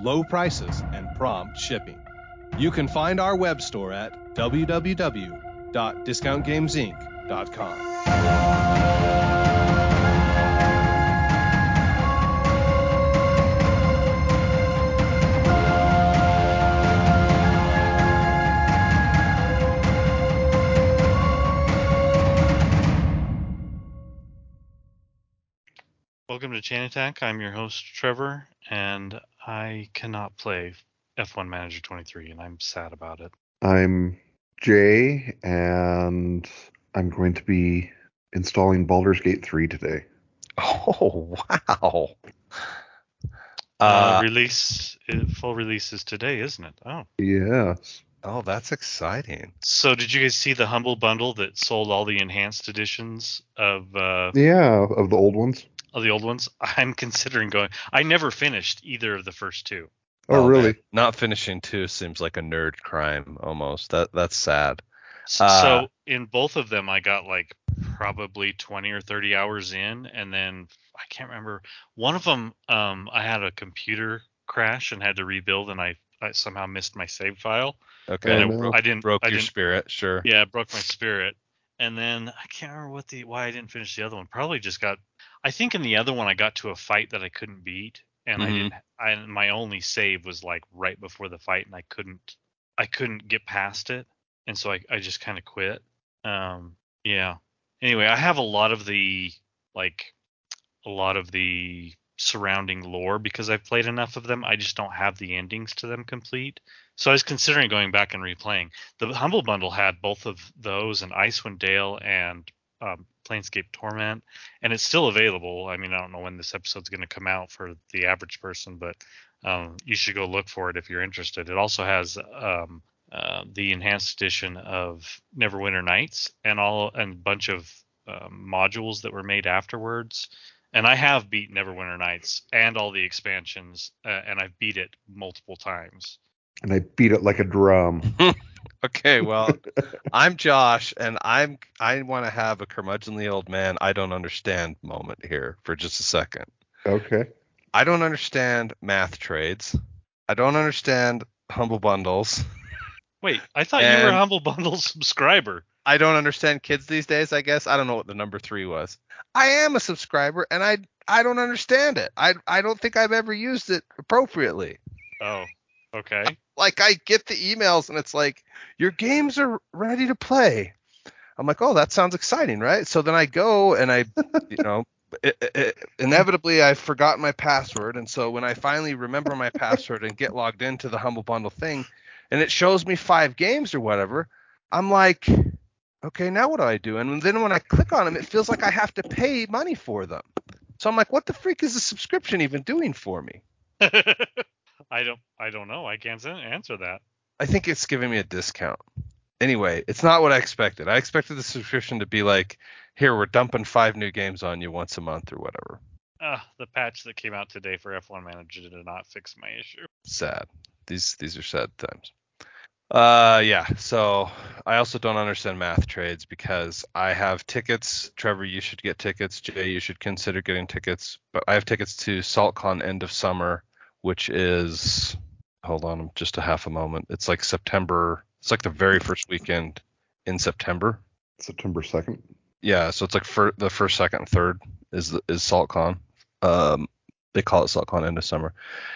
low prices, and prompt shipping. You can find our web store at www.discountgamesinc.com. Welcome to Chain Attack. I'm your host, Trevor, and I cannot play F1 Manager 23, and I'm sad about it. I'm Jay, and I'm going to be installing Baldur's Gate 3 today. Oh wow! Uh, Uh, release, full release is today, isn't it? Oh. Yes. oh, that's exciting. So did you guys see the Humble Bundle that sold all the enhanced editions of uh, Yeah, of the old ones. Of the old ones? I'm considering going. I never finished either of the first two. Oh, man, really? Not finishing two seems like a nerd crime almost. That that's sad. S- Uh, so in both of them, I got like probably 20 or 30 hours in, and then I can't remember. One of them, um, I had a computer crash and had to rebuild, and I, I somehow missed my save file. Okay, And Oh, I. I didn't broke I your didn't, spirit. Sure. Yeah, it broke my spirit. And then I can't remember what the why I didn't finish the other one. Probably just got. I think in the other one I got to a fight that I couldn't beat, and I Mhm. didn't. I my only save was like right before the fight, and I couldn't. I couldn't get past it, and so I I just kind of quit. Um, yeah. Anyway, I have a lot of the like a lot of the surrounding lore because I've played enough of them. I just don't have the endings to them complete. So I was considering going back and replaying. The Humble Bundle had both of those and Icewind Dale and um, Planescape Torment, and it's still available. I mean, I don't know when this episode's going to come out for the average person, but um, you should go look for it if you're interested. It also has um, uh, the enhanced edition of Neverwinter Nights and all and a bunch of um, modules that were made afterwards. And I have beat Neverwinter Nights and all the expansions, uh, and I've beat it multiple times. And I beat it like a drum. Okay. Well, I'm Josh, and I'm I want to have a curmudgeonly old man I don't understand moment here for just a second. Okay. I don't understand math trades. I don't understand humble bundles. Wait, I thought you were a Humble Bundle subscriber. I don't understand kids these days. I guess I don't know what the number three was. I am a subscriber, and I I don't understand it. I I don't think I've ever used it appropriately. Oh, okay. Like I get the emails, and it's like your games are ready to play. I'm like, oh, that sounds exciting, right? So then I go and I, you know, i i inevitably I've forgotten my password, and so when I finally remember my password and get logged into the Humble Bundle thing, and it shows me five games or whatever, I'm like, okay, now what do I do? And then when I click on them, it feels like I have to pay money for them. So I'm like, what the freak is a subscription even doing for me? I don't. I don't know. I can't answer that. I think it's giving me a discount. Anyway, it's not what I expected. I expected the subscription to be like, here, we're dumping five new games on you once a month or whatever. Uh, the patch that came out today for F1 Manager did not fix my issue. Sad. These these are sad times. Uh yeah, so I also don't understand math trades because I have tickets. Trevor, you should get tickets. Jay, you should consider getting tickets. But I have tickets to SaltCon end of summer, which is hold on just a half a moment. It's like September. It's like the very first weekend in September. September 2nd. Yeah, so it's like for the first, second, and third is the, is SaltCon. Um, they call it SaltCon end of summer,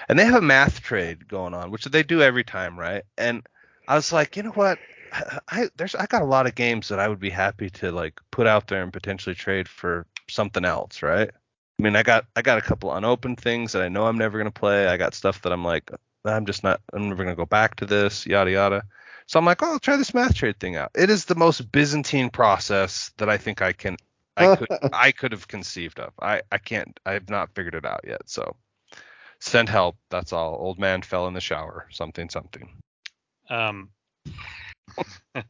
and they have a math trade going on, which they do every time, right? And I was like, you know what? I, I there's I got a lot of games that I would be happy to like put out there and potentially trade for something else, right? I mean, I got I got a couple unopened things that I know I'm never gonna play. I got stuff that I'm like, I'm just not I'm never gonna go back to this, yada yada. So I'm like, oh, I'll try this math trade thing out. It is the most Byzantine process that I think I can I could I could have conceived of. I I can't I've not figured it out yet. So Send help. That's all. Old man fell in the shower. Something something. Um,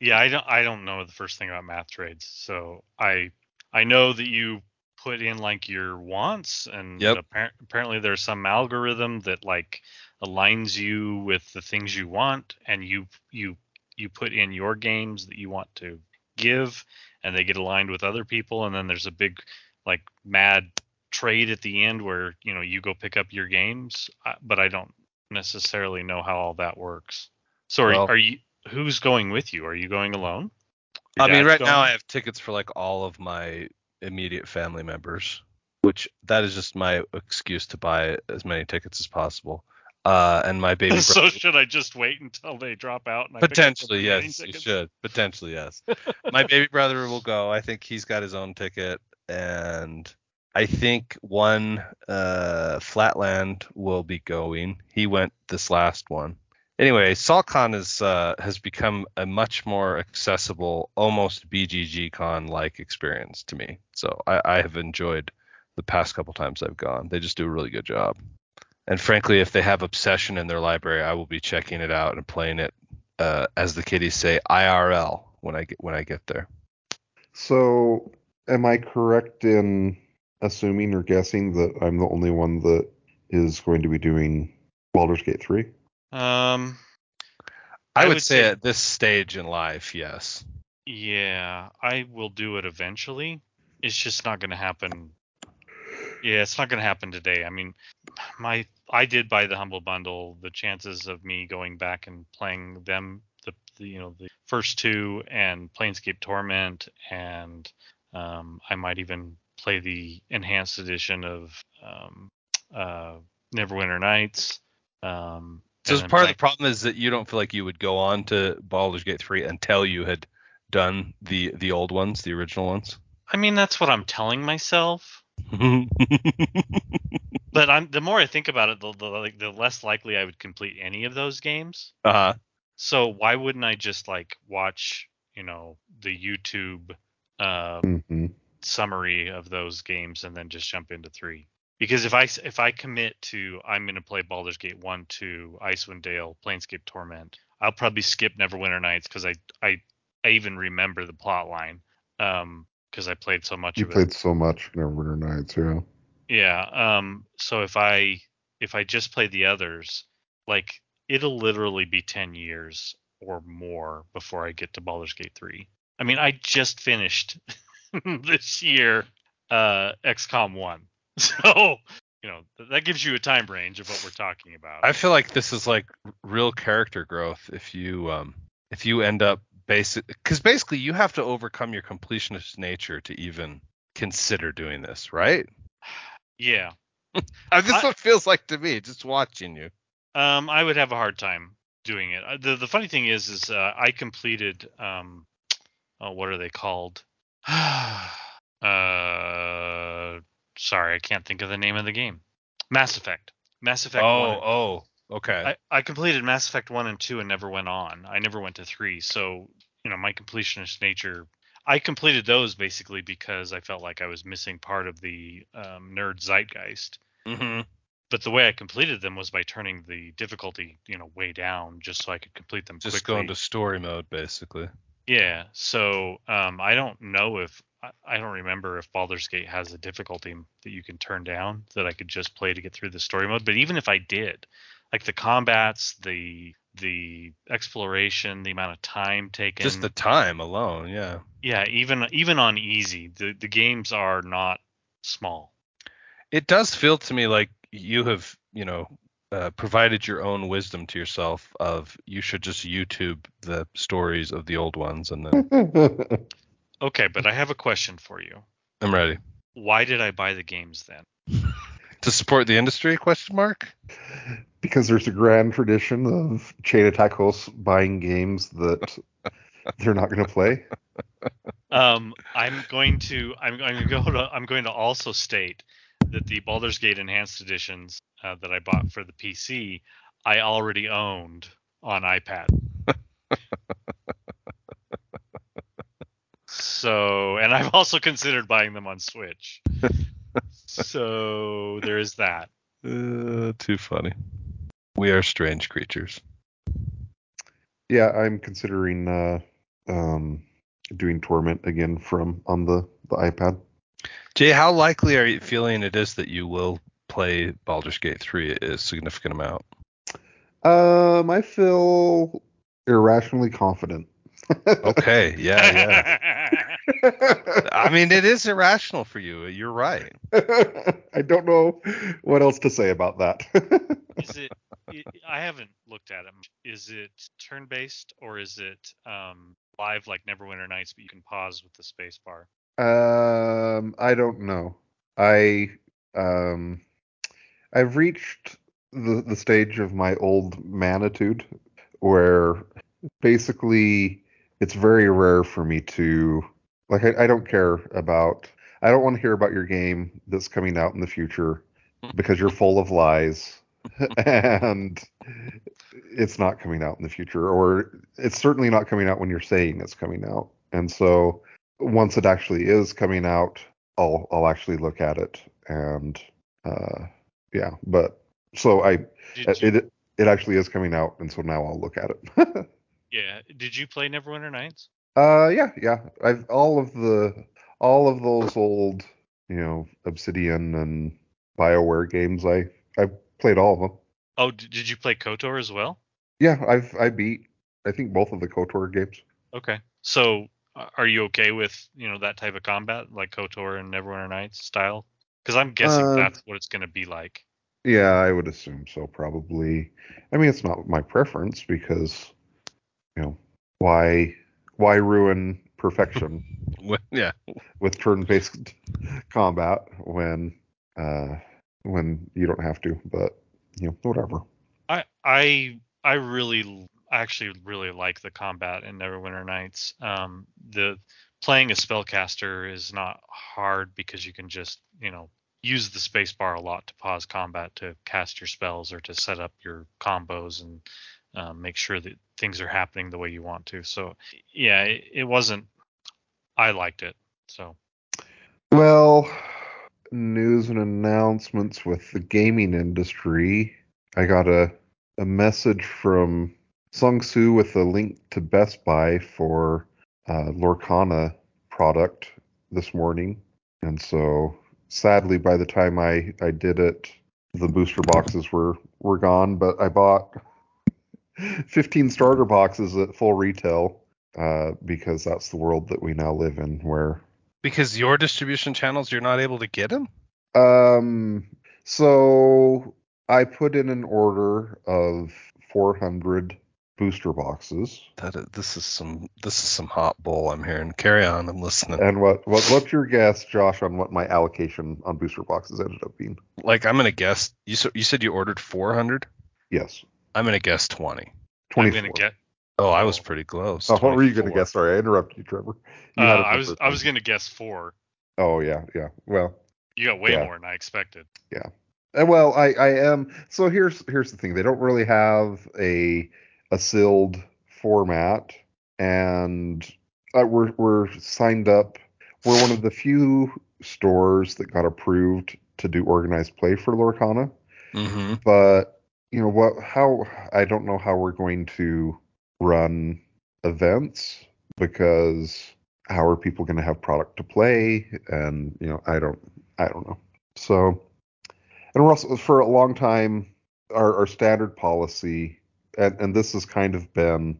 yeah, I don't I don't know the first thing about math trades, so I I know that you put in like your wants, and Yep. appar- apparently there's some algorithm that like aligns you with the things you want, and you you you put in your games that you want to give, and they get aligned with other people, and then there's a big like mad trade at the end where you know you go pick up your games, uh, but I don't necessarily know how all that works. So are, Well- are you who's going with you? Are you going alone? Your I mean, right now? I have tickets for like all of my immediate family members, which that is just my excuse to buy as many tickets as possible. Uh, and my baby so brother, should I just wait until they drop out? And I pick up the potentially yes, you should. Potentially yes. my baby brother will go. I think he's got his own ticket, and I think one uh, Flatland will be going. He went this last one. Anyway, SaltCon is uh, has become a much more accessible, almost BGG con like experience to me. So I, I have enjoyed the past couple times I've gone. They just do a really good job. And frankly, if they have Obsession in their library, I will be checking it out and playing it, uh, as the kiddies say, IRL when I get when I get there. So, am I correct in assuming or guessing that I'm the only one that is going to be doing Baldur's Gate 3? Um, I, I would, would say, say- at this stage in life, yes. yeah, I will do it eventually. It's just not going to happen. Yeah, it's not going to happen today. I mean, my I did buy the humble bundle. The chances of me going back and playing them, the, the you know the first two and Planescape Torment, and um, I might even play the enhanced edition of um, uh, Neverwinter Nights. Um, So and as then part of the problem is that you don't feel like you would go on to Baldur's Gate 3 until you had done the the old ones, the original ones. I mean, that's what I'm telling myself. But I'm the more I think about it, the, the like the less likely I would complete any of those games. uh-huh. So why wouldn't I just like watch, you know, the YouTube uh, hmm summary of those games and then just jump into three? Because if I if I commit to I'm going to play Baldur's Gate one, two, Icewind Dale, Planescape Torment, I'll probably skip Neverwinter Nights because I I I even remember the plot line um because I played so much You of it. played so much Neverwinter Nights, yeah. Yeah. Um. So if I if I just play the others, like it'll literally be ten years or more before I get to Baldur's Gate three. I mean, I just finished this year uh XCOM one, so you know th- that gives you a time range of what we're talking about. I feel like this is like real character growth if you um if you end up basic cuz basically you have to overcome your completionist nature to even consider doing this, right? yeah. This I- is what it feels like to me just watching you. Um, I would have a hard time doing it. Uh, the The funny thing is, is uh, I completed um, oh, what are they called? uh, sorry, I can't think of the name of the game. Mass Effect. Mass Effect. Oh, one. oh, okay. I, I completed Mass Effect one and two and never went on. I never went to three. So you know, my completionist nature. I completed those basically because I felt like I was missing part of the um, nerd zeitgeist Mm-hmm. but the way I completed them was by turning the difficulty, you know, way down just so I could complete them Just quickly. go into story mode basically. yeah. So um, I don't know if I, I don't remember if Baldur's Gate has a difficulty that you can turn down that I could just play to get through the story mode. But even if I did, like the combats, the the exploration, the amount of time taken, Just the time alone, yeah. yeah, even even on easy, the the games are not small. It does feel to me like you have, you know, uh, provided your own wisdom to yourself of you should just YouTube the stories of the old ones and then Okay, but I have a question for you. I'm ready. Why did I buy the games then? To support the industry question mark? because there's a grand tradition of chain attack hosts buying games that they're not going to play. Um, I'm going to I'm going to go to I'm going to also state that the Baldur's Gate Enhanced Editions uh, that I bought for the PC I already owned on iPad. so, and I've also considered buying them on Switch. so there is that. Uh, too funny. We are strange creatures. Yeah, I'm considering uh, um, doing Torment again from on the the iPad. Jay, how likely are you feeling it is that you will play Baldur's Gate 3 a significant amount? Um, I feel irrationally confident. Okay, yeah, yeah. I mean, it is irrational for you. You're right. I don't know what else to say about that. is it? i I haven't looked at it. Is it turn-based or is it um, live like Neverwinter Nights, but you can pause with the space bar? um, I don't know. I um, I've reached the the stage of my old manitude where basically it's very rare for me to like I, I don't care about I don't want to hear about your game that's coming out in the future mm. because you're full of lies mm. and it's not coming out in the future or it's certainly not coming out when you're saying it's coming out and so once it actually is coming out i'll i'll actually look at it and uh yeah but so i uh, you, it it actually is coming out and so now i'll look at it yeah. Did you play Neverwinter Nights? Uh yeah yeah i've all of the all of those old you know obsidian and bioware games i i've played all of them Oh, did you play KOTOR as well? Yeah, I've I beat I think both of the KOTOR games. Okay. So are you okay with you know that type of combat like KOTOR and Neverwinter Nights style? Because I'm guessing Uh, that's what it's going to be like. Yeah, I would assume so probably. I mean, it's not my preference because you know, why why ruin perfection yeah. with turn-based combat when uh when you don't have to, but you know, whatever. I I I really actually really like the combat in Neverwinter Nights. Um, the playing a spellcaster is not hard because you can just you know use the space bar a lot to pause combat to cast your spells or to set up your combos and um, make sure that things are happening the way you want to. So yeah, it, it wasn't. I liked it. So Well, news and announcements with the gaming industry. I got a a message from Sung Soo with a link to Best Buy for uh, Lorcana product this morning, and so sadly, by the time I I did it, the booster boxes were were gone. But I bought 15 starter boxes at full retail uh, because that's the world that we now live in, where Because your distribution channels, you're not able to get them? Um, so I put in an order of 400 booster boxes. That is, this is some this is some hot bull I'm hearing. Carry on, I'm listening. And what, what what's your guess, Josh, on what my allocation on booster boxes ended up being? Like I'm gonna guess you you said you ordered 400. Yes, I'm gonna guess 20. I'm 24. gonna get. Oh, I was pretty close. Oh, what were you going to guess? Sorry, I interrupted you, Trevor. Uh, You had it I was first I was gonna guess four. Oh yeah, yeah. Well, You got way Yeah. more than I expected. Uh, Well, I, I am. So here's here's the thing. They don't really have a a sealed format, and uh, we're we're signed up. We're one of the few stores that got approved to do organized play for Lorcana. Mm-hmm. But you know what? How I don't know how we're going to run events because how are people going to have product to play? And you know, I don't I don't know. So and we're also for a long time our, our standard policy and, and this has kind of been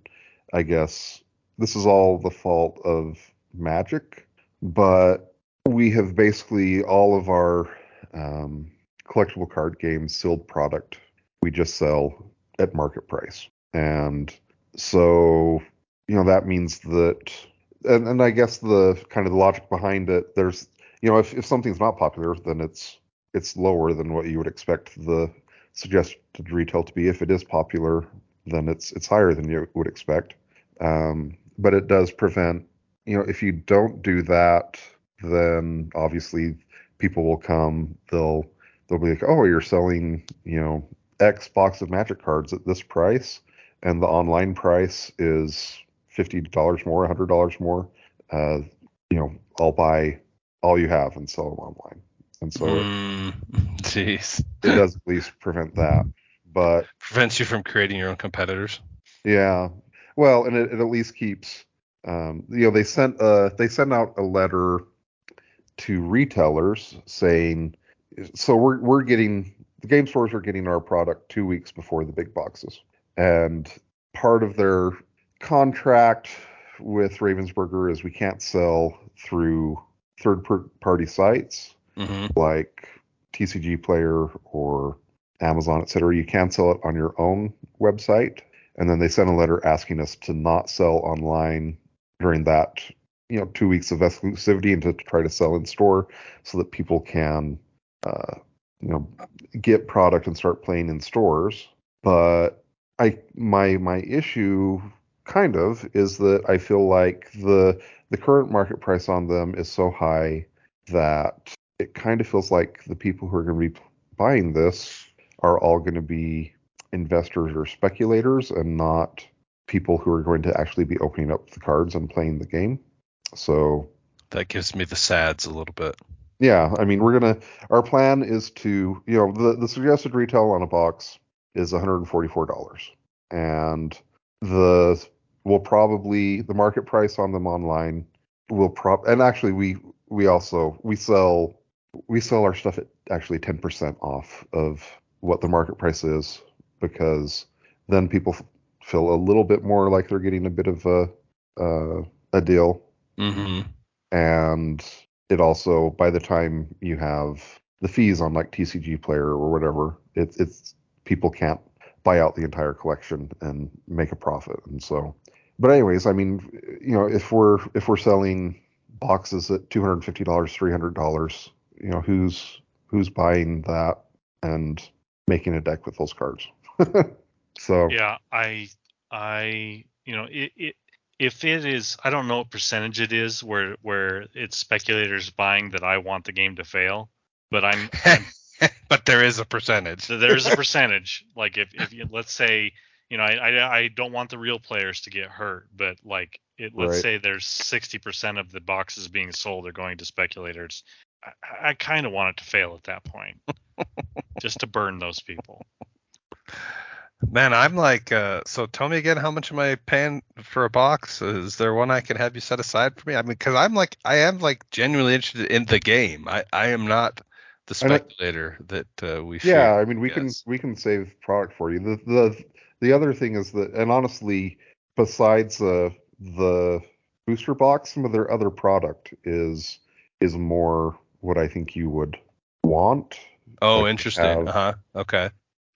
i guess this is all the fault of magic but we have basically all of our um, collectible card games sealed product we just sell at market price and so you know that means that and, and i guess the kind of the logic behind it there's you know if, if something's not popular then it's it's lower than what you would expect the suggested retail to be. If it is popular, then it's it's higher than you would expect. Um, but it does prevent, you know, if you don't do that, then obviously people will come. They'll they'll be like, oh, you're selling, you know, X box of Magic cards at this price, and the online price is fifty dollars more, hundred dollars more. Uh, you know, I'll buy all you have and sell them online. And so Mm, jeez. it does at least prevent that. But Prevents you from creating your own competitors. yeah, well, and it, it at least keeps. Um, you know, they sent uh they sent out a letter to retailers saying, so we're we're getting the game stores are getting our product two weeks before the big boxes, and part of their contract with Ravensburger is we can't sell through third party sites Mm-hmm. like TCG Player or Amazon, et cetera. You can sell it on your own website. And then they sent a letter asking us to not sell online during that, you know, two weeks of exclusivity and to try to sell in store so that people can, uh, you know, get product and start playing in stores. But I, my, my issue kind of is that I feel like the, the current market price on them is so high that it kind of feels like the people who are going to be buying this are all going to be investors or speculators and not people who are going to actually be opening up the cards and playing the game. So, That gives me the sads a little bit. Yeah, I mean, we're going to, our plan is to, you know, the, the suggested retail on a box is $144. And the, we'll probably, the market price on them online will prop, and actually we, we also, we sell, we sell our stuff at actually 10% off of what the market price is because then people f- feel a little bit more like they're getting a bit of a uh, a deal Mm-hmm. and it also by the time you have the fees on like TCG player or whatever it's it's people can't buy out the entire collection and make a profit and so. But anyways I mean you know if we're if we're selling boxes at $250 $300 you know who's who's buying that and making a deck with those cards? So. Yeah, I I you know it, it if it is I don't know what percentage it is where where it's speculators buying that I want the game to fail, but I'm, I'm but there is a percentage. there's a percentage like if if you, let's say you know I, I I don't want the real players to get hurt, but like it let's Right. say there's 60% of the boxes being sold are going to speculators. I, I kind of want it to fail at that point, just to burn those people. Man, I'm like, uh, so tell me again, how much am I paying for a box? Is there one I can have you set aside for me? I mean, because I'm like, I am like genuinely interested in the game. I, I am not the I speculator that uh, we. yeah i mean we can we can save product for you the the the other thing is that and honestly besides uh, the booster box some of their other product is is more what i think you would want Oh, like interesting. Uh huh. Okay.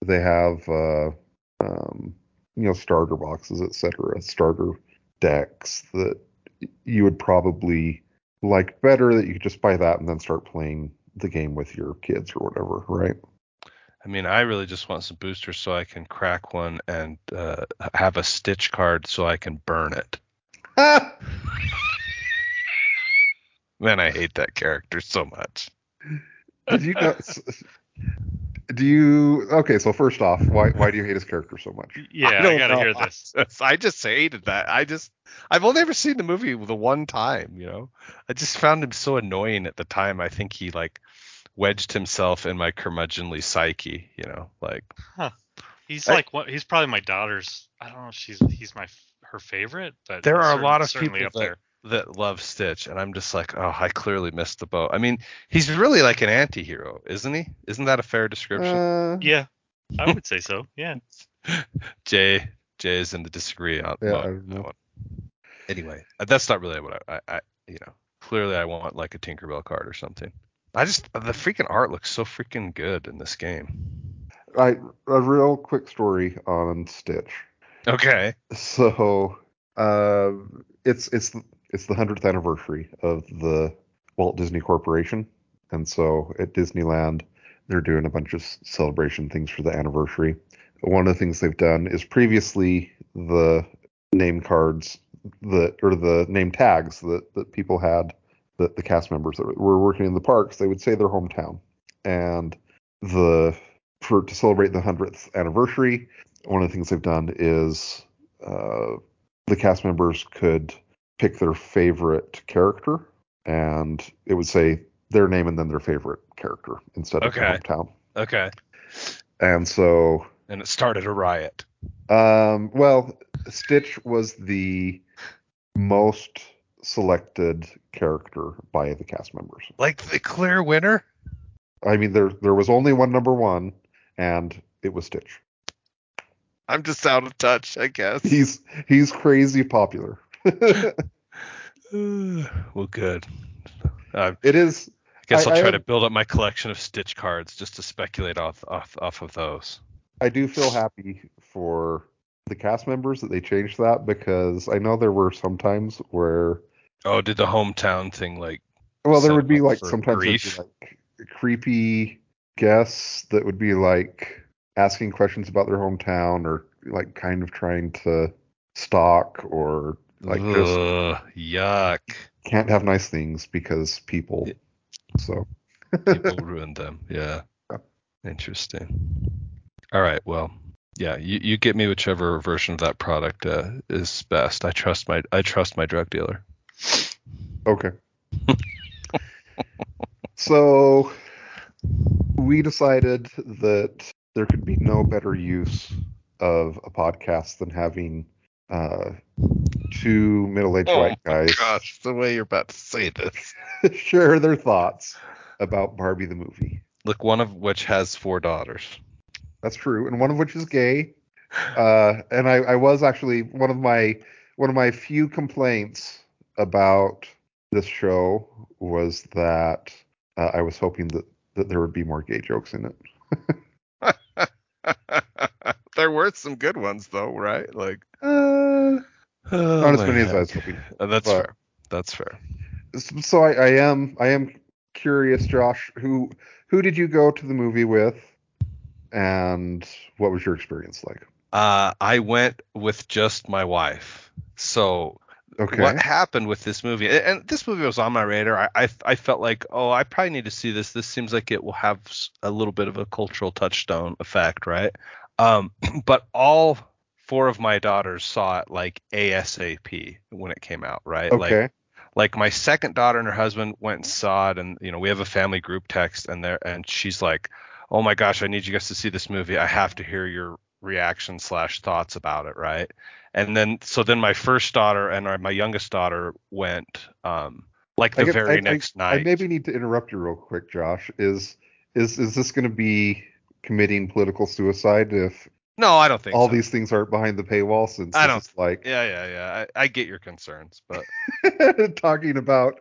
they have uh um you know starter boxes etc starter decks that you would probably like better that you could just buy that and then start playing the game with your kids or whatever right I mean, I really just want some boosters so I can crack one and uh, have a stitch card so I can burn it. Man, I hate that character so much. Did you? S- Do you? Okay, so first off, why why do you hate his character so much? Yeah, I, don't gotta know. hear this. I just, I hated that. I just, I've only ever seen the movie the one time. You know, I just found him so annoying at the time. I think he like wedged himself in my curmudgeonly psyche. You know, like He's I- like what? He's probably my daughter's. I don't know. if She's he's my her favorite, but There he's are a lot of certainly people up that- there. That love Stitch, and I'm just like, oh, I clearly missed the boat. I mean, he's really like an anti-hero, isn't he? Isn't that a fair description? Uh, Yeah, I would say so. Yeah. Jay, Jay is in the disagree on Yeah, mode I don't that know. one. Anyway, uh, that's not really what I, I, I, you know, clearly I want like a Tinkerbell card or something. I just the freaking art looks so freaking good in this game. I a real quick story on Stitch. Okay. So, uh, it's it's the- it's the hundredth anniversary of the Walt Disney Corporation, and so at Disneyland they're doing a bunch of celebration things for the anniversary. One of the things they've done is previously the name cards that or the name tags that that people had that the cast members that were working in the parks they would say their hometown and the for to celebrate the 100th anniversary one of the things they've done is uh, the cast members could pick their favorite character and it would say their name and then their favorite character instead of their Okay. hometown Okay. And so, And it started a riot. um, well, Stitch was the most selected character by the cast members. Like the clear winner? I mean, there there was only one number one, and it was Stitch. I'm just out of touch, I guess. He's he's crazy popular. well, good. I it is. I guess I- I'll try have- to build up my collection of Stitch cards just to speculate off off off of those. I do feel happy for the cast members that they changed that because I know there were some times where Oh, did the hometown thing like? well there would be like sometimes be, like creepy guests that would be like asking questions about their hometown or like kind of trying to stalk or like just Ugh, yuck! can't have nice things because people so People ruined them. Yeah. Yeah. Interesting. All right. Well, yeah. You, you get me whichever version of that product uh, is best. I trust my I trust my drug dealer. Okay. so we decided that there could be no better use of a podcast than having uh, two middle-aged white guys Oh gosh, the way you're about to say this. share their thoughts about Barbie the movie. Look, one of which has four daughters. That's true, and one of which is gay. Uh, and I, I was actually one of my one of my few complaints about this show was that uh, I was hoping that that there would be more gay jokes in it. there were some good ones though, right? Like Uh, oh not as many as I was hoping. Uh, That's but- fair. That's fair. So I, I am I am curious, Josh. Who who did you go to the movie with, and what was your experience like? Uh, I went with just my wife. So Okay. what happened with this movie? And and this movie was on my radar. I, I I felt like, oh, I probably need to see this. This seems like it will have a little bit of a cultural touchstone effect, right? Um, but all four of my daughters saw it like ASAP when it came out, right? Like Okay. like my second daughter and her husband went and saw it and you know we have a family group text and there and she's like oh my gosh i need you guys to see this movie i have to hear your reaction slash thoughts about it right and then so then my first daughter and our, my youngest daughter went um like the I guess- very I- next I night I maybe need to interrupt you real quick, Josh. Is is is this going to be committing political suicide if no i don't think all so. these things aren't behind the paywall? Since I don't- is like yeah yeah yeah I, I get your concerns but talking about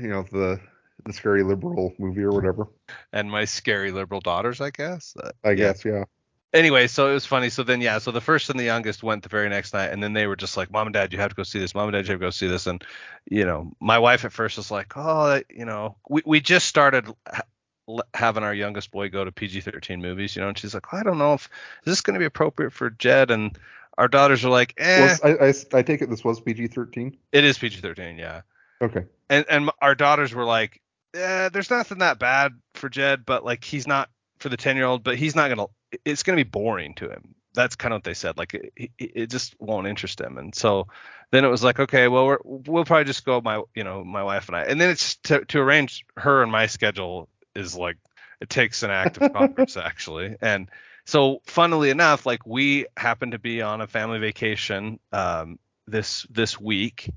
you know the the scary liberal movie or whatever. and my scary liberal daughters i guess Uh, I yeah. guess yeah. anyway, so it was funny. So then, yeah, so the first and the youngest went the very next night, and then they were just like, "Mom and Dad, you have to go see this. Mom and Dad, you have to go see this." And you know, my wife at first was like, "Oh, you know, we we just started having our youngest boy go to PG-13 movies, you know," and she's like, "I don't know if is this going to be appropriate for Jed." And our daughters are like, "Eh, I, I I take it this was PG thirteen. it is PG-13, yeah." Okay. and and our daughters were like, eh, "There's nothing that bad for Jed, but like he's not for the ten year old, but he's not gonna. It's gonna be boring to him." That's kind of what they said. Like it, it, it just won't interest him. And so then it was like, okay, well we're, we'll probably just go my you know my wife and I. And then it's to to arrange her and my schedule is like it takes an act of Congress actually. And so funnily enough, like we happen to be on a family vacation um, this this week,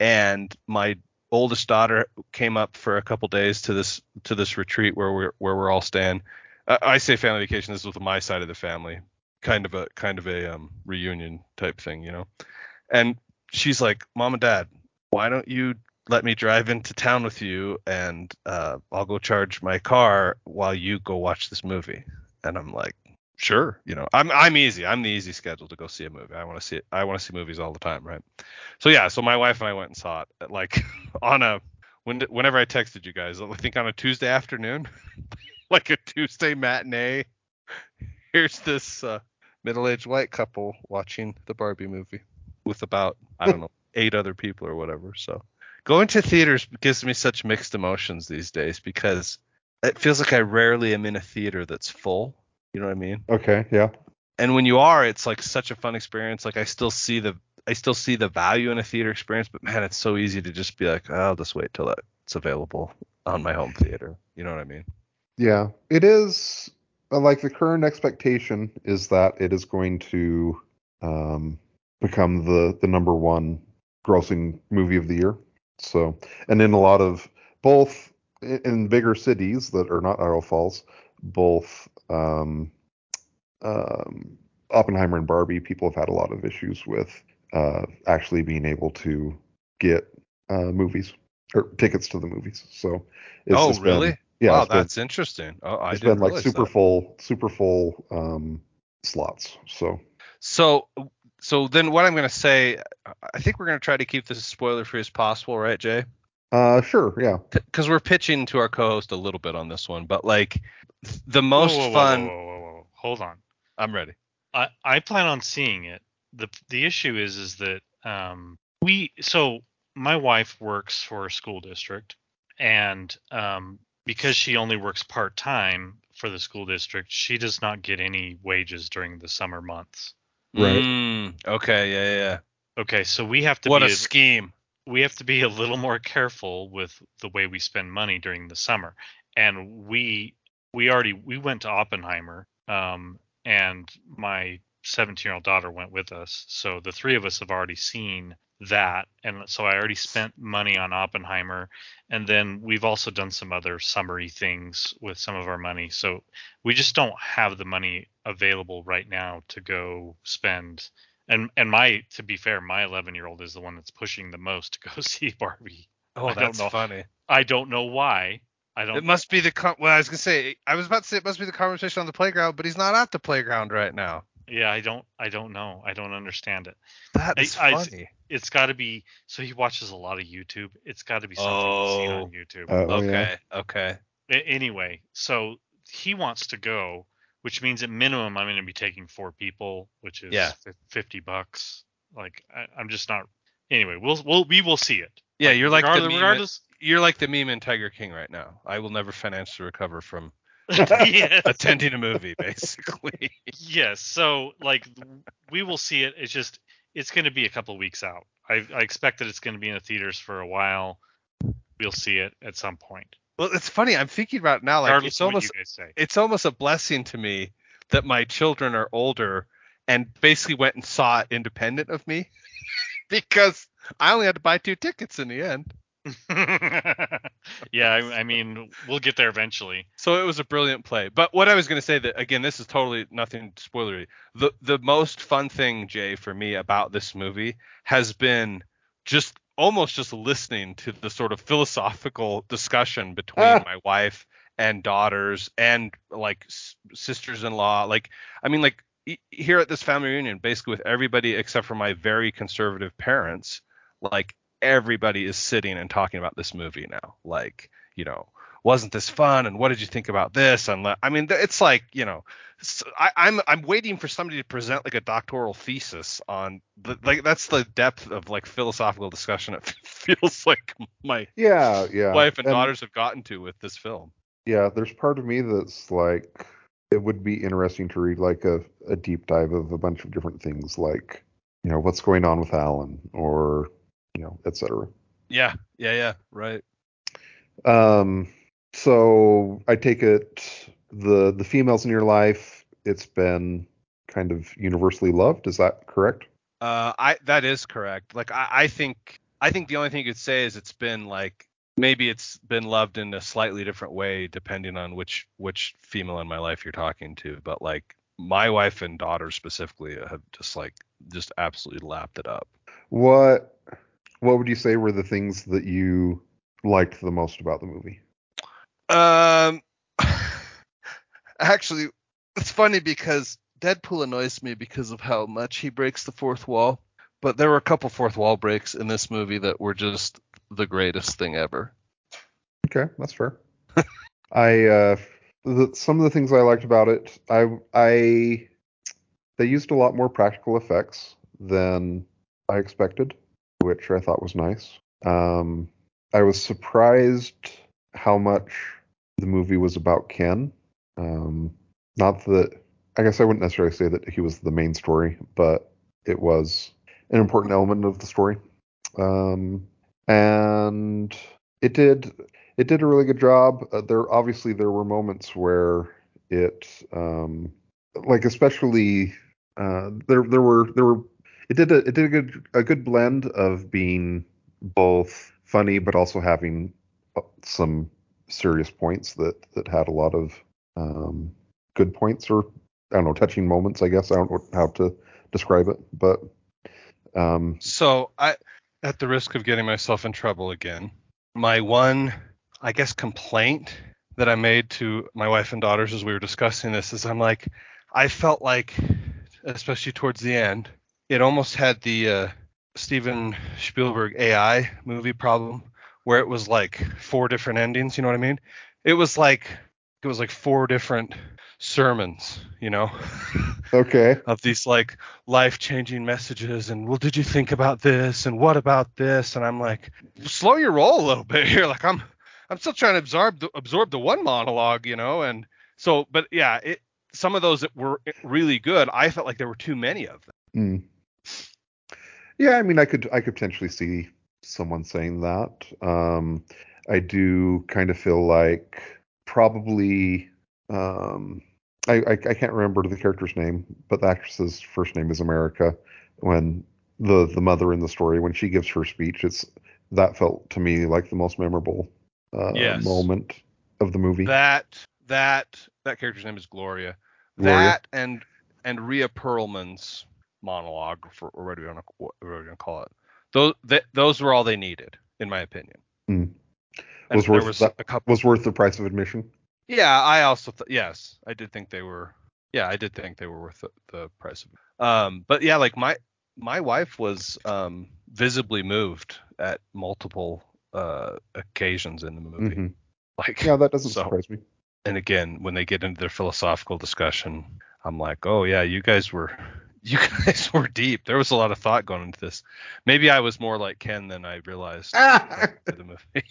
and my oldest daughter came up for a couple days to this to this retreat where we're where we're all staying. Uh, I say family vacation. This is with my side of the family, kind of a kind of a um, reunion type thing, you know. And she's like, "Mom and Dad, why don't you let me drive into town with you, and uh, I'll go charge my car while you go watch this movie?" And I'm like, "Sure, you know, I'm I'm easy. I'm the easy schedule to go see a movie. I want to see it. I want to see movies all the time, right?" So yeah, so my wife and I went and saw it at, like on a when whenever I texted you guys, I think on a Tuesday afternoon, like a Tuesday matinee. Here's this uh, middle-aged white couple watching the Barbie movie with about I don't know eight other people or whatever. So going to theaters gives me such mixed emotions these days because it feels like I rarely am in a theater that's full. You know what I mean? Okay. Yeah. and when you are it's like such a fun experience like i still see the i still see the value in a theater experience but man it's so easy to just be like oh, i'll just wait till it's available on my home theater you know what i mean Yeah, it is. uh, like the current expectation is that it is going to um, become the the number one grossing movie of the year. So, and in a lot of both in bigger cities that are not Idaho Falls, both um, um, Oppenheimer and Barbie, people have had a lot of issues with uh, actually being able to get uh, movies or tickets to the movies. So, it's, oh, it's been- really? yeah, wow, it's been- that's interesting. Oh, I it's been like super that. full, super full um, slots. So So, so then what I'm going to say, I think we're going to try to keep this as spoiler free as possible, right, Jay? uh, sure, yeah. Because we're pitching to our co-host a little bit on this one, but like the most whoa, whoa, fun. Whoa, whoa, whoa, whoa. Hold on. I'm ready. I, I plan on seeing it. the The issue is is that um, we so my wife works for a school district, and um, because she only works part time for the school district, she does not get any wages during the summer months. Right. Mm, okay. Yeah. Yeah. yeah. Okay, so we have to What be a scheme. we have to be a little more careful with the way we spend money during the summer and we we already we went to oppenheimer um and my 17 year old daughter went with us. So the three of us have already seen that. And so i already spent money on oppenheimer. And then we've also done some other summary things with some of our money. So we just don't have the money available right now to go spend. And and my to be fair my 11 year old is the one that's pushing the most to go see barbie. Oh, I that's funny. i don't know why. I don't It must be the well. I was gonna say I was about to say it must be the conversation on the playground, but he's not at the playground right now. Yeah i don't i don't know i don't understand it That I- is I- funny. it's got to be so he watches a lot of youtube it's got to be something he's seen Oh. on youtube Uh, oh, okay. yeah. Okay. A- anyway so he wants to go which means at minimum i'm going to be taking four people which is Yeah. fif- 50 bucks like I, i'm just not anyway we'll we'll we will see it Yeah, you're like the meme. regardless You're like the meme in Tiger King right now. I will never financially recover from yes. attending a movie, basically. yes so like we will see it it's just it's going to be a couple weeks out I, I expect that it's going to be in the theaters for a while we'll see it at some point well, it's funny. I'm thinking about now. Like regardless it's almost say it's almost a blessing to me that my children are older and basically went and saw it independent of me because I only had to buy two tickets in the end. yeah I, I mean we'll get there eventually So it was a brilliant play. But what I was going to say that again, this is totally nothing spoilery. The the most fun thing, Jay, for me about this movie has been just almost just listening to the sort of philosophical discussion between Ah. my wife and daughters and like s- sisters-in-law. Like I mean, like e- here at this family reunion, basically with everybody except for my very conservative parents, like everybody is sitting and talking about this movie now. Like you know wasn't this fun and what did you think about this and i mean it's like you know I, am i'm waiting for somebody to present like a doctoral thesis on the, like that's the depth of like philosophical discussion it feels like my Yeah, yeah. wife and, daughters have gotten to with this film Yeah, there's part of me that's like, it would be interesting to read like a, a deep dive of a bunch of different things, like, you know, what's going on with Allan, or, you know, et cetera. yeah yeah yeah right Um, so I take it the the females in your life, it's been kind of universally loved. Is that correct? Uh, I that is correct. Like I, I think I think the only thing you could say is it's been like maybe it's been loved in a slightly different way depending on which which female in my life you're talking to. But like my wife and daughter specifically have just like just absolutely lapped it up. What what would you say were the things that you liked the most about the movie? Um, actually, it's funny because Deadpool annoys me because of how much he breaks the fourth wall. But there were a couple fourth wall breaks in this movie that were just the greatest thing ever. Okay, that's fair. I uh the, some of the things I liked about it, I I they used a lot more practical effects than I expected, which I thought was nice. Um I was surprised how much the movie was about Ken. Um not that I guess I wouldn't necessarily say that he was the main story, but it was an important element of the story. Um and it did it did a really good job. Uh, there obviously there were moments where it um, like especially uh, there there were there were it did a it did a good a good blend of being both funny but also having uh, some serious points that that had a lot of um, good points or I don't know touching moments. I guess I don't know how to describe it, but um, So I, at the risk of getting myself in trouble again, my one, I guess, complaint that I made to my wife and daughters as we were discussing this is I'm like, I felt like, especially towards the end, it almost had the uh, Steven Spielberg AI movie problem where it was like four different endings. You know what I mean? It was like it was like four different sermons. You know. okay, of these like life changing messages and well did you think about this and what about this and i'm like slow your roll a little bit here like i'm i'm still trying to absorb the, absorb the one monologue you know and so but yeah it some of those that were really good i felt like there were too many of them Mm. Yeah, I mean, I could I could potentially see someone saying that. Um, I do kind of feel like probably um, I, I I can't remember the character's name, but the actress's first name is America. When the the mother in the story when she gives her speech, it's that felt to me like the most memorable uh, Yes. moment of the movie. that that that character's name is gloria, Gloria. that and and Rhea Perlman's monologue for or what do you want to what are we gonna call it those th- those were all they needed in my opinion. And Was worth was that- a couple Was worth the price of admission. Yeah, I also th- yes, I did think they were. Yeah, I did think they were worth the, the price of. Um, but yeah, like my my wife was um visibly moved at multiple uh occasions in the movie. Mhm. Like Yeah, that doesn't so- surprise me. and again, when they get into their philosophical discussion, I'm like, oh yeah, you guys were you guys were deep. There was a lot of thought going into this. Maybe I was more like Ken than I realized Ah! the movie.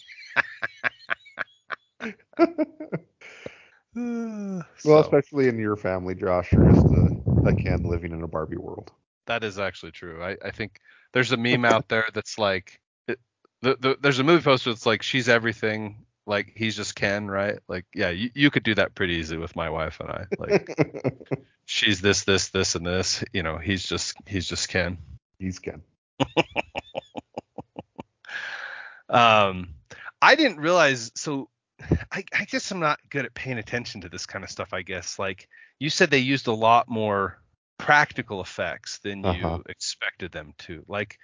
Well, So- especially in your family, Josh, you're just a, a Ken living in a Barbie world. That is actually true. I, I think there's a meme out there that's like, it, the, the, there's a movie poster that's like, she's everything, like he's just Ken, right? Like, yeah, you, you could do that pretty easy with my wife and I. Like, she's this, this, this, and this. You know, he's just, he's just Ken. He's Ken. Um, I didn't realize. So, I, I guess I'm not good at paying attention to this kind of stuff. I guess like you said, they used a lot more practical effects than Uh-huh. you expected them to. Like,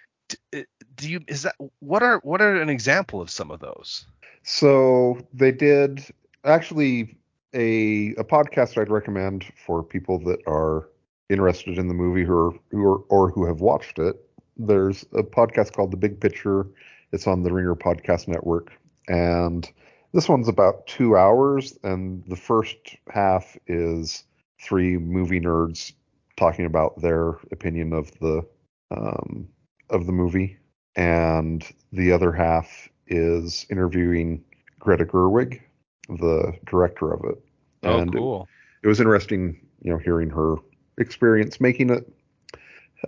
do you is that what are what are an example of some of those? So they did actually a a podcast I'd recommend for people that are interested in the movie who are, who are or who have watched it. There's a podcast called The Big Picture. It's on the Ringer Podcast Network, and this one's about two hours. And the first half is three movie nerds talking about their opinion of the um, of the movie, and the other half is interviewing Greta Gerwig, the director of it. And it- Oh, cool. it was interesting, you know, hearing her experience making it.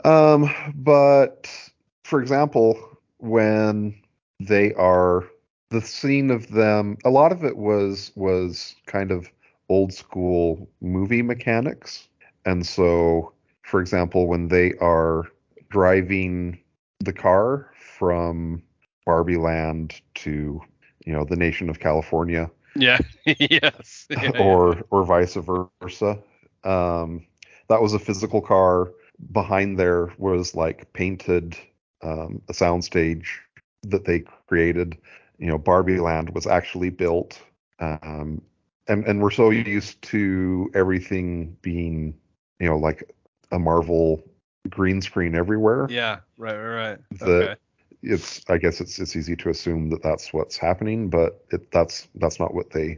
Um, but for example, when they are the scene of them, a lot of it was was kind of old school movie mechanics, and so, for example, when they are driving the car from Barbie Land to, you know, the nation of California, Yeah. yes. Yeah, yeah. or or vice versa. Um, that was a physical car. Behind there was like painted um, a soundstage that they created. You know, Barbie Land was actually built, um, and and we're so used to everything being, you know, like a Marvel green screen everywhere. yeah. Right. Right. Right. The- okay. It's I guess it's it's easy to assume that that's what's happening, but it, that's that's not what they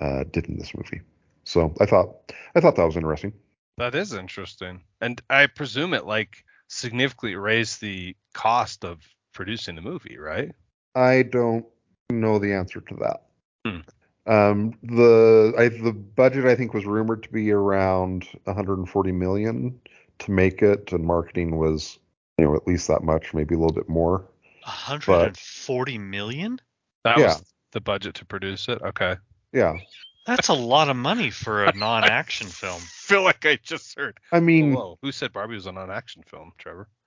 uh, did in this movie. So I thought I thought that was interesting. That is interesting, and I presume it like significantly raised the cost of producing the movie, right? I don't know the answer to that. Hmm. Um, the I, the budget I think was rumored to be around 140 million to make it, and marketing was you know at least that much, maybe a little bit more. 140 million? That Yeah. was the budget to produce it. Okay. Yeah, That's a lot of money for a non-action film. feel like I just heard. I mean, Whoa, who said Barbie was a non-action film, Trevor?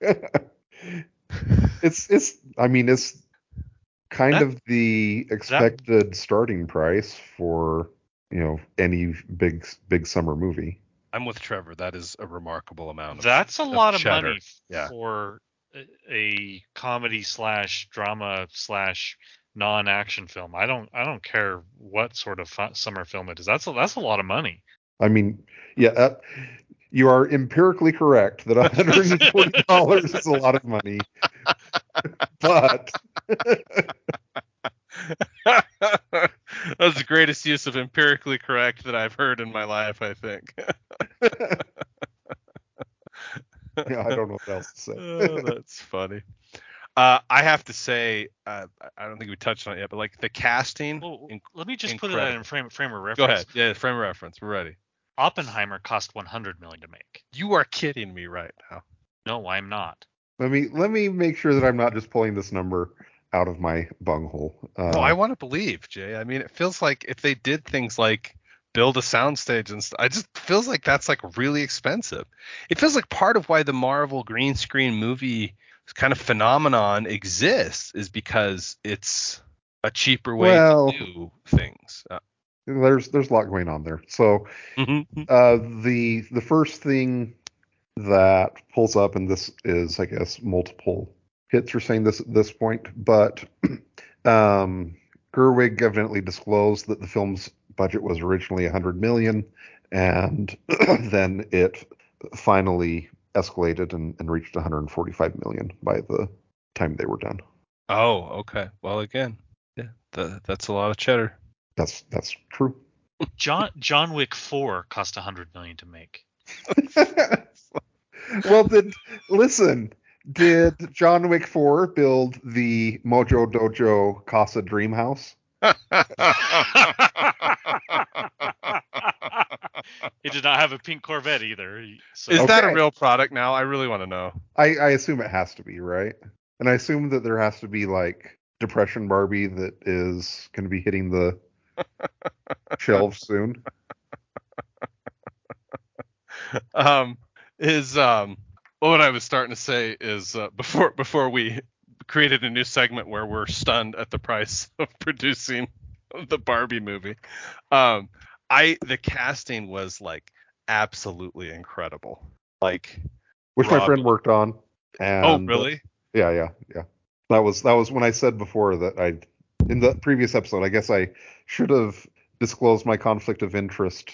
it's it's I mean it's kind That- of the expected starting price for you know any big big summer movie. I'm with Trevor. That is a remarkable amount. Of, That's a of lot of cheddar. money Yeah. for a- a comedy slash drama slash non-action film. I don't I don't care what sort of fu- summer film it is. That's a, that's a lot of money. I mean, yeah, uh, you are empirically correct that $140 is a lot of money. But That's the greatest use of empirically correct that I've heard in my life. I think. yeah, I don't know what else to say. oh, that's funny. Uh, I have to say, uh, I don't think we touched on it yet, but like the casting. Well, in- let me just put it in frame frame of reference. Go ahead. Yeah, frame of reference. We're ready. Oppenheimer cost 100 million to make. You are kidding me right now. No, I'm not. Let me let me make sure that I'm not just pulling this number out of my bunghole. Uh, Well, I want to believe, Jay. I mean, it feels like if they did things like build a soundstage and stuff, I just feels like that's like really expensive. It feels like part of why the Marvel green screen movie kind of phenomenon exists is because it's a cheaper way Well- to do things. Uh, there's there's a lot going on there. So Uh, the the first thing that pulls up, and this is, I guess, multiple hits are saying this at this point, but um, Gerwig evidently disclosed that the film's budget was originally 100 million, and then it finally escalated and, and reached 145 million by the time they were done. oh, okay. Well, again, yeah, the, that's a lot of cheddar. That's that's true. John John Wick 4 cost 100 million to make. well, did listen? Did John Wick Four build the Mojo Dojo Casa Dream House? It did not have a pink Corvette either. So Is that a real product now? I really want to know. I, I assume it has to be right, and I assume that there has to be like Depression Barbie that is going to be hitting the shelves soon. um is um what I was starting to say is uh, before before we created a new segment where we're stunned at the price of producing the Barbie movie. Um I the casting was like absolutely incredible. Like which my friend worked on. And, oh really? Yeah, yeah, yeah. That was that was when I said before that I in the previous episode. I guess I should have disclosed my conflict of interest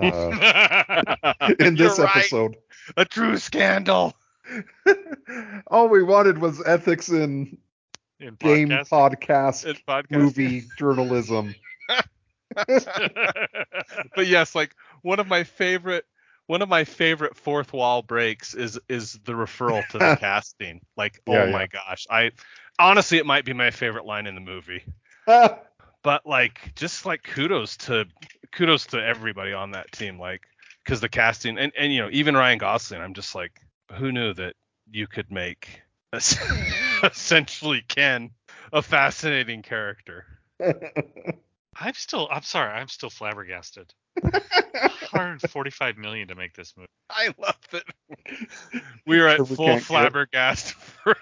uh, in this right. episode. A true scandal. All we wanted was ethics in in game podcast. It's podcast. movie journalism. but yes, like one of my favorite one of my favorite fourth wall breaks is is the referral to the casting. Like, Yeah, oh yeah. my gosh. I honestly it might be my favorite line in the movie. But like just like kudos to kudos to everybody on that team. Like because the casting and, and you know, even Ryan Gosling, I'm just like, who knew that you could make essentially Ken a fascinating character. I'm still I'm sorry, I'm still flabbergasted. 145 million to make this movie. I love that we are at Trevor full can't flabbergast for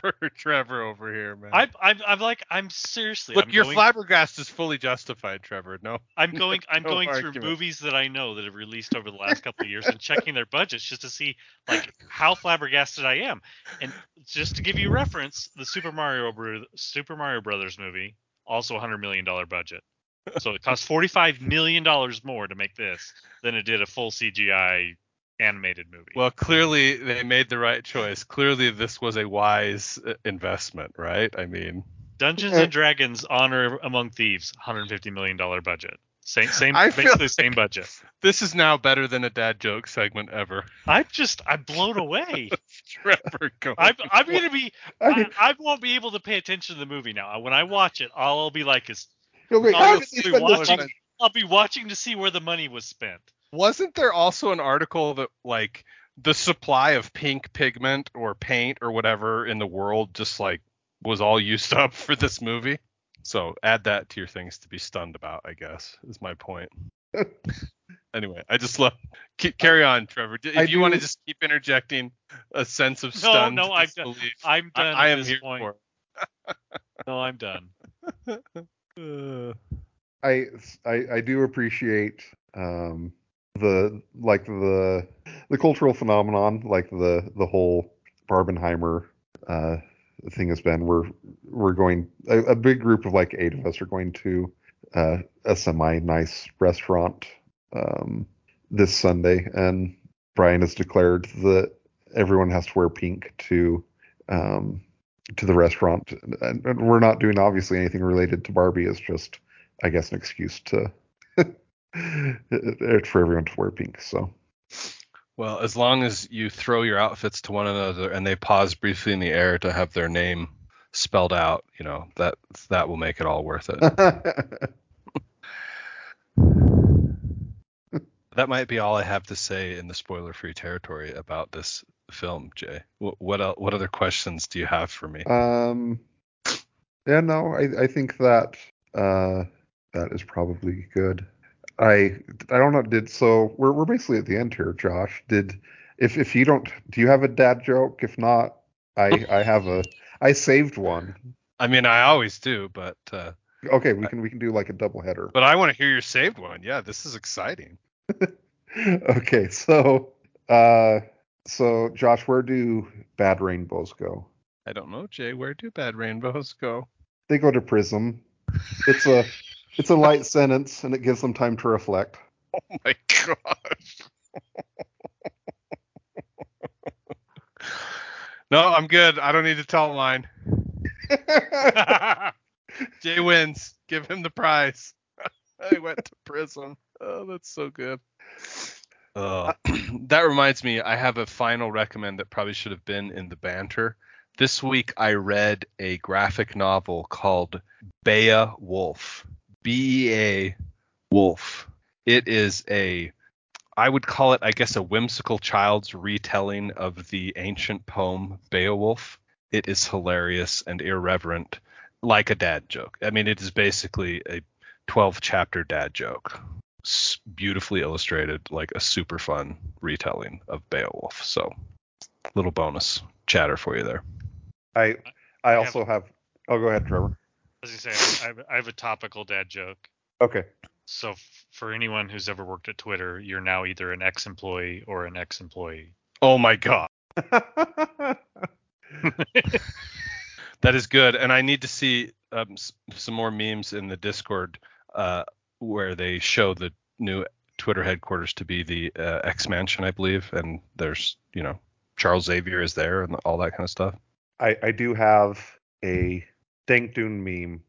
for Trevor over here, man. I'm I'm I'm like I'm seriously Look, I'm your going, flabbergast is fully justified, Trevor. No, I'm going I'm no going through movies that I know that have released over the last couple of years and checking their budgets just to see like how flabbergasted I am. And just to give you reference, the Super Mario Bro- Super Mario Brothers movie also a 100 million dollar budget. So it cost 45 million dollars more to make this than it did a full CGI animated movie. well, clearly they made the right choice. Clearly, this was a wise uh, investment, right? I mean, Dungeons and Dragons Honor Among Thieves 150 million dollar budget. Same same I basically like- same budget. this is now better than a dad joke segment ever. I'm just I'm blown away. Trevor, go. I'm I'm gonna be I, I, I won't be able to pay attention to the movie now. When I watch it, all I'll be like is you'll be, I'll be they spend this watching- I'll be watching to see where the money was spent. Wasn't there also an article that like the supply of pink pigment or paint or whatever in the world just like was all used up for this movie? So add that to your things to be stunned about, I guess, is my point. anyway, I just love. Keep, carry on, Trevor. D- If I you want to just keep interjecting a sense of No, stunned no, I'm done. I'm done. I at am here point. for. No, I'm done. Uh, I, I I do appreciate um the like the the cultural phenomenon like the the whole Barbenheimer uh thing has been we're we're going a, a big group of like eight of us are going to uh, a semi nice restaurant um this Sunday. And Brian has declared that everyone has to wear pink to um to the restaurant. And, and we're not doing obviously anything related to Barbie. It's just I guess an excuse to for everyone to wear pink. So well, as long as you throw your outfits to one another and they pause briefly in the air to have their name spelled out, you know that that will make it all worth it. that might be all I have to say in the spoiler-free territory about this film, Jay. What what, el- what other questions do you have for me? um, yeah, no, I I think that uh that is probably good. I I don't know. Did so? We're we're basically at the end here, Josh. Did if if you don't, do you have a dad joke? If not, I I have a I saved one. I mean, I always do, but uh, Okay, we can we can do like a double header. but I want to hear your saved one. Yeah, this is exciting. okay, so uh so Josh, where do bad rainbows go? I don't know, Jay. Where do bad rainbows go? They go to prism. It's a it's a light sentence and it gives them time to reflect. Oh my gosh. no, I'm good. I don't need to tell mine. Jay wins. Give him the prize. I went to Prism. Oh, that's so good. Uh, that reminds me, I have a final recommend that probably should have been in the banter. This week I read a graphic novel called Bea Wolf. B E A Wolf. It is a I would call it, I guess, a whimsical child's retelling of the ancient poem Beowulf. It is hilarious and irreverent, like a dad joke. I mean, it is basically a 12 chapter dad joke, S- beautifully illustrated, like a super fun retelling of Beowulf. So, little bonus chatter for you there. I I also have Oh, go ahead, Trevor. As you say, I have, I have a topical dad joke. Okay. So f- for anyone who's ever worked at Twitter, you're now either an ex-employee or an ex-employee. Oh my god. That is good, and I need to see um, s- some more memes in the Discord uh, where they show the new Twitter headquarters to be the uh, X Mansion, I believe, and there's you know Charles Xavier is there and all that kind of stuff. I, I do have a Dune meme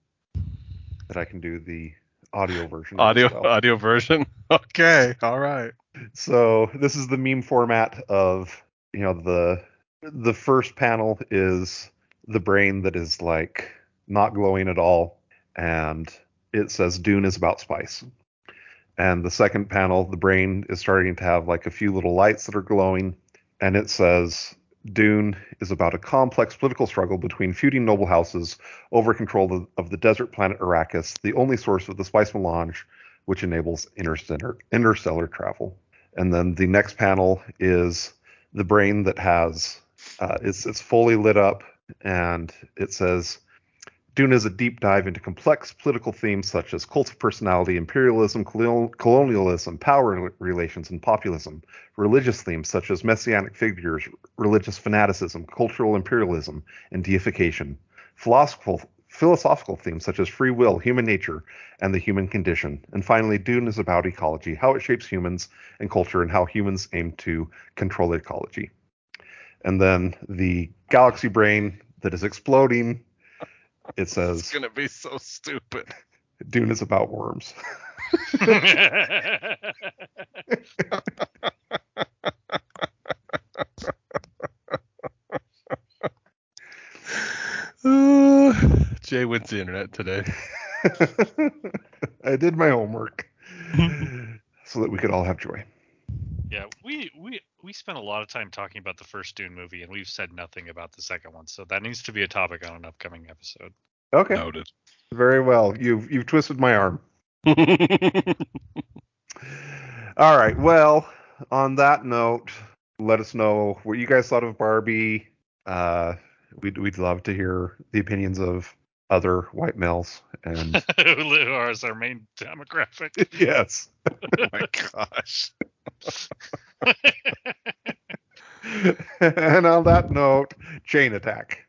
that I can do the audio version. Audio well. audio version. Okay, all right. So this is the meme format of you know the the first panel is the brain that is like not glowing at all, and it says Dune is about spice. And the second panel, the brain is starting to have like a few little lights that are glowing, and it says Dune is about a complex political struggle between feuding noble houses over control of, the desert planet Arrakis, the only source of the spice melange, which enables interstellar, interstellar travel. And then the next panel is the brain that has uh, it's it's fully lit up, and it says Dune is a deep dive into complex political themes such as cult of personality, imperialism, colonialism, power relations, and populism. Religious themes such as messianic figures, religious fanaticism, cultural imperialism, and deification. Philosophical philosophical themes such as free will, human nature, and the human condition. And finally, Dune is about ecology, how it shapes humans and culture, and how humans aim to control ecology. And then the galaxy brain that is exploding. It says It's gonna be so stupid. Dune is about worms. Uh, Jay wins the internet today. I did my homework so that we could all have joy. yeah, we we we spent a lot of time talking about the first Dune movie, and we've said nothing about the second one. So that needs to be a topic on an upcoming episode. Okay. Noted. Very well. You've you've twisted my arm. All right. Well, on that note, let us know what you guys thought of Barbie. Uh, we'd we'd love to hear the opinions of other white males. And Who are our main demographic? yes. oh my gosh. and on that note, chain attack.